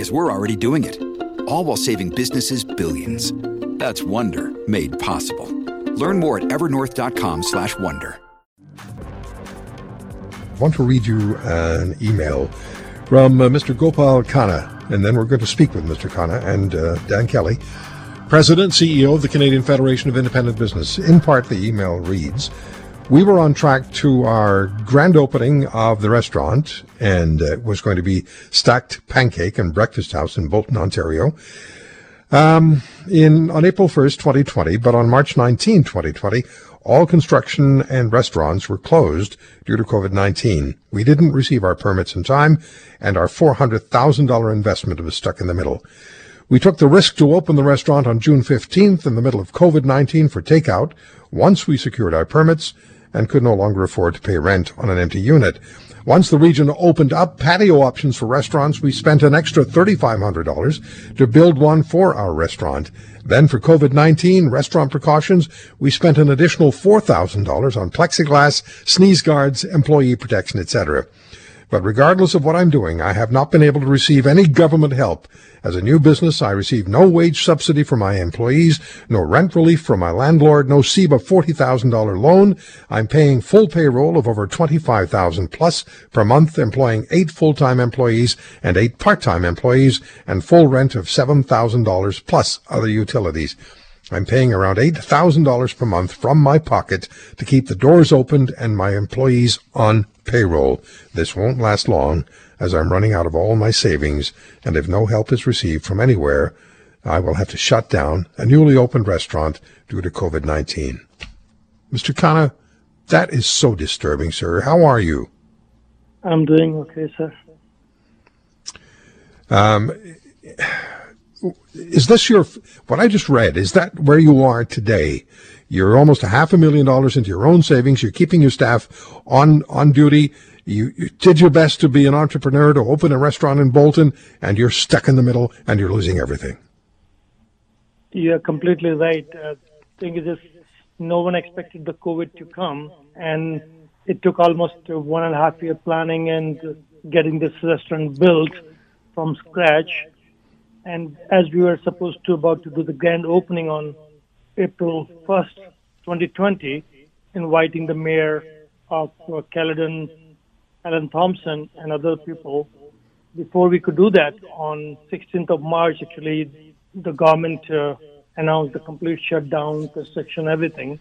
because we're already doing it. All while saving businesses billions. That's Wonder made possible. Learn more at evernorth.com/wonder. I want to read you an email from uh, Mr. Gopal Khanna, and then we're going to speak with Mr. Khanna and uh, Dan Kelly, President CEO of the Canadian Federation of Independent Business. In part, the email reads we were on track to our grand opening of the restaurant, and it was going to be Stacked Pancake and Breakfast House in Bolton, Ontario. Um, in on April 1st, 2020, but on March 19, 2020, all construction and restaurants were closed due to COVID-19. We didn't receive our permits in time, and our $400,000 investment was stuck in the middle. We took the risk to open the restaurant on June 15th in the middle of COVID-19 for takeout. Once we secured our permits, and could no longer afford to pay rent on an empty unit. Once the region opened up patio options for restaurants, we spent an extra $3,500 to build one for our restaurant. Then for COVID-19 restaurant precautions, we spent an additional $4,000 on plexiglass, sneeze guards, employee protection, etc. But regardless of what I'm doing, I have not been able to receive any government help. As a new business, I receive no wage subsidy for my employees, no rent relief from my landlord, no CEBA $40,000 loan. I'm paying full payroll of over 25,000 plus per month, employing eight full-time employees and eight part-time employees, and full rent of $7,000 plus other utilities. I'm paying around $8,000 per month from my pocket to keep the doors opened and my employees on payroll. This won't last long as I'm running out of all my savings, and if no help is received from anywhere, I will have to shut down a newly opened restaurant due to COVID-19. Mr. Khanna, that is so disturbing, sir. How are you? I'm doing okay, sir. Um, is this your, what I just read, is that where you are today? You're almost a half a million dollars into your own savings. You're keeping your staff on, on duty. You, you, did your best to be an entrepreneur, to open a restaurant in Bolton, and you're stuck in the middle and you're losing everything. You're completely right. Uh, thing is, just no one expected the COVID to come, and it took almost one and a half year planning and getting this restaurant built from scratch. And as we were supposed to about to do the grand opening on April 1st, 2020, inviting the mayor of uh, Caledon, Allan Thompson, and other people. Before we could do that, on 16th of March, actually, the government uh, announced the complete shutdown, construction, everything.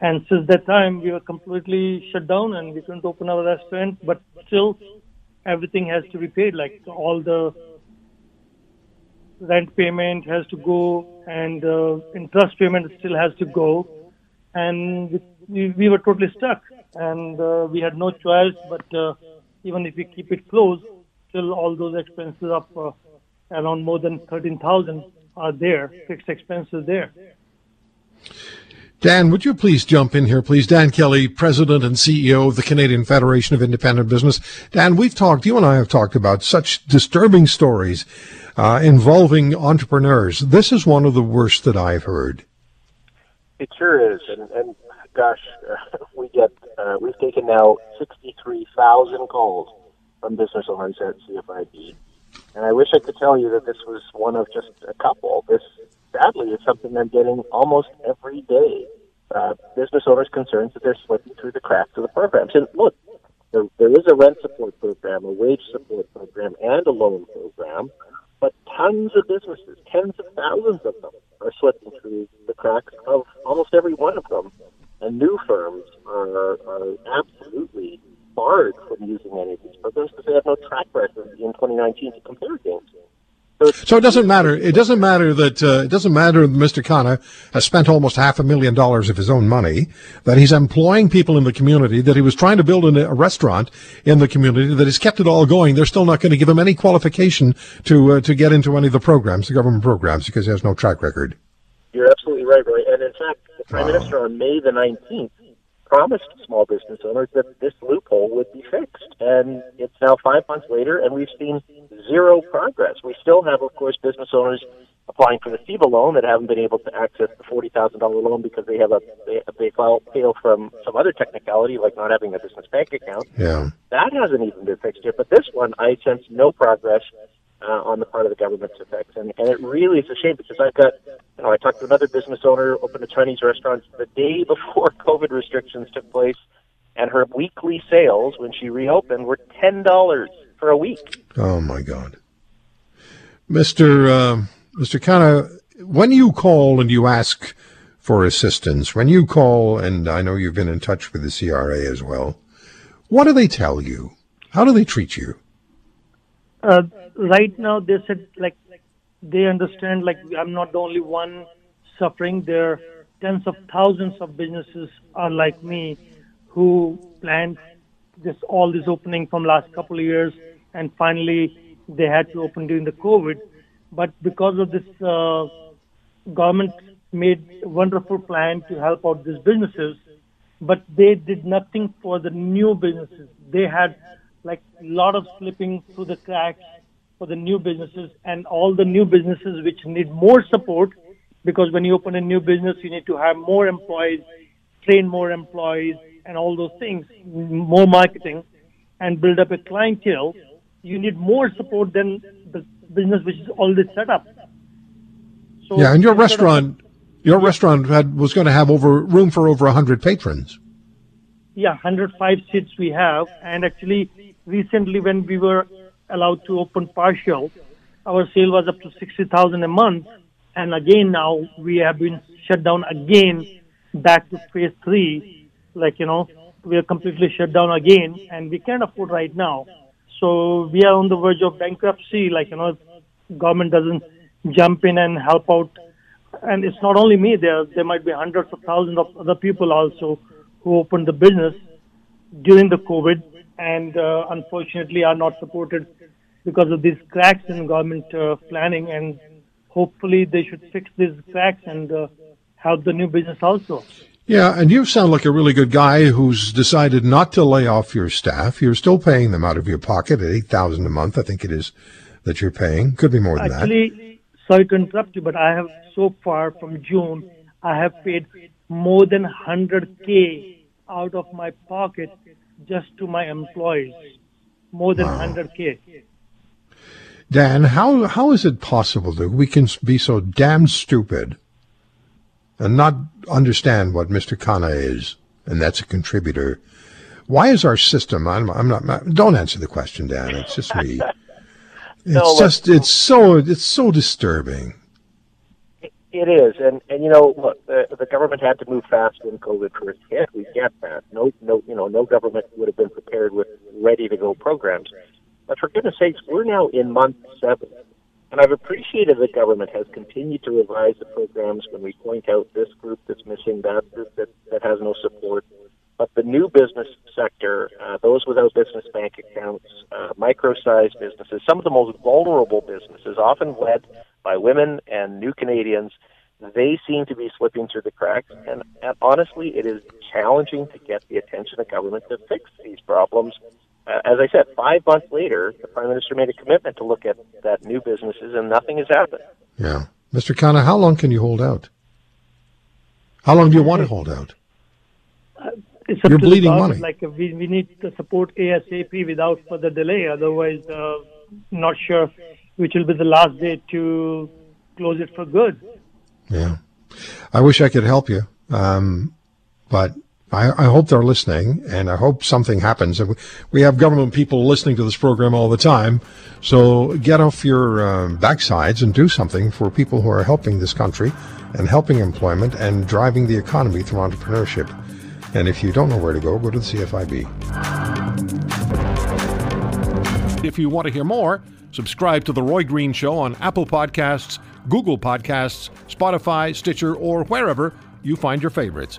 And since that time, we were completely shut down and we couldn't open our restaurant, but still, everything has to be paid. Like all the rent payment has to go and uh, interest payment still has to go. And we, we were totally stuck and uh, we had no choice. But uh, even if we keep it closed, still all those expenses up uh, around more than 13,000 are there, fixed expenses there. Dan, would you please jump in here, please? Dan Kelly, President and CEO of the Canadian Federation of Independent Business. Dan, we've talked, you and I have talked about such disturbing stories uh, involving entrepreneurs. This is one of the worst that I've heard. It sure is, and, and gosh, uh, we get uh, we've taken now sixty-three thousand calls from business owners at CFIB, and I wish I could tell you that this was one of just a couple. This sadly is something I'm getting almost every day. Uh, business owners concerns that they're slipping through the cracks of the programs. And look, there, there is a rent support program, a wage support program, and a loan program. Tons of businesses, tens of thousands of them, are slipping through the cracks of almost every one of them. And new firms are, are absolutely barred from using any of these programs because they have no track record in 2019 to compare against. So, it doesn't matter. It doesn't matter that uh, it doesn't matter that Mr. Khanna has spent almost half a million dollars of his own money, that he's employing people in the community, that he was trying to build a restaurant in the community, that he's kept it all going. They're still not going to give him any qualification to uh, to get into any of the programs, the government programs, because he has no track record. You're absolutely right, Roy. And in fact, the Prime wow. Minister on May the 19th promised small business owners that this loophole would be fixed. And it's now five months later, and we've seen zero progress. We still have, of course, business owners applying for the CEBA loan that haven't been able to access the forty thousand dollar loan because they have a they, they file, fail from some other technicality like not having a business bank account. Yeah, that hasn't even been fixed yet. But this one, I sense no progress uh, on the part of the government to fix, and and it really is a shame because I've got you know I talked to another business owner opened a Chinese restaurant the day before COVID restrictions took place, and her weekly sales when she reopened were ten dollars for a week. Oh my God, Mister. Uh Mr. Khanna, when you call and you ask for assistance, when you call, and I know you've been in touch with the CRA as well, what do they tell you? How do they treat you? Uh, right now, they said like they understand like I'm not the only one suffering. There are tens of thousands of businesses are like me who planned this all this opening from last couple of years, and finally they had to open during the COVID but because of this, uh, government made a wonderful plan to help out these businesses, but they did nothing for the new businesses. They had like a lot of slipping through the cracks for the new businesses and all the new businesses which need more support because when you open a new business, you need to have more employees, train more employees, and all those things, more marketing, and build up a clientele. You need more support than the business which is already set up. So yeah, and your restaurant, your yeah. restaurant had was going to have over room for over hundred patrons. Yeah, 105 seats we have, and actually recently when we were allowed to open partial, our sale was up to 60,000 a month, and again now we have been shut down again back to phase three. Like you know, we are completely shut down again, and we can't afford right now. So we are on the verge of bankruptcy. Like you know, government doesn't jump in and help out. And it's not only me. There there might be hundreds of thousands of other people also who opened the business during the COVID and uh, unfortunately are not supported because of these cracks in government uh, planning. And hopefully they should fix these cracks and uh, help the new business also. Yeah, and you sound like a really good guy who's decided not to lay off your staff. You're still paying them out of your pocket at eight thousand a month, I think it is, that you're paying. Could be more than Actually, that. Actually, sorry to interrupt you, but I have so far from June, I have paid more than hundred k out of my pocket just to my employees. More than hundred wow. k. Dan, how how is it possible that we can be so damn stupid and not understand what Mr. Khanna is, and that's a contributor. Why is our system? I'm, I'm not. Don't answer the question, Dan. It's just me. It's no, just. It's so. It's so disturbing. It is, and and you know, look, the, the government had to move fast when COVID first hit. We get that. No, no, you know, no government would have been prepared with ready to go programs. But for goodness sakes, we're now in month seven and I've appreciated the government has continued to revise the programs when we point out this group that's missing, that group that, that has no support. But the new business sector, uh, those without business bank accounts, uh, micro-sized businesses, some of the most vulnerable businesses, often led by women and new Canadians, they seem to be slipping through the cracks. And, and honestly, it is challenging to get the attention of government to fix these problems as I said, five months later, the prime minister made a commitment to look at that new businesses, and nothing has happened. Yeah, Mr. Khanna, how long can you hold out? How long do you want to hold out? Uh, You're bleeding money. Like uh, we, we need to support ASAP without further delay. Otherwise, uh, not sure which will be the last day to close it for good. Yeah, I wish I could help you, um, but I, I, hope they're listening, and I hope something happens. We have government people listening to this program all the time, so get off your um, backsides and do something for people who are helping this country and helping employment and driving the economy through entrepreneurship. And if you don't know where to go, go to the CFIB. If you want to hear more, Subscribe to The Roy Green Show on Apple Podcasts, Google Podcasts, Spotify, Stitcher, or wherever you find your favorites.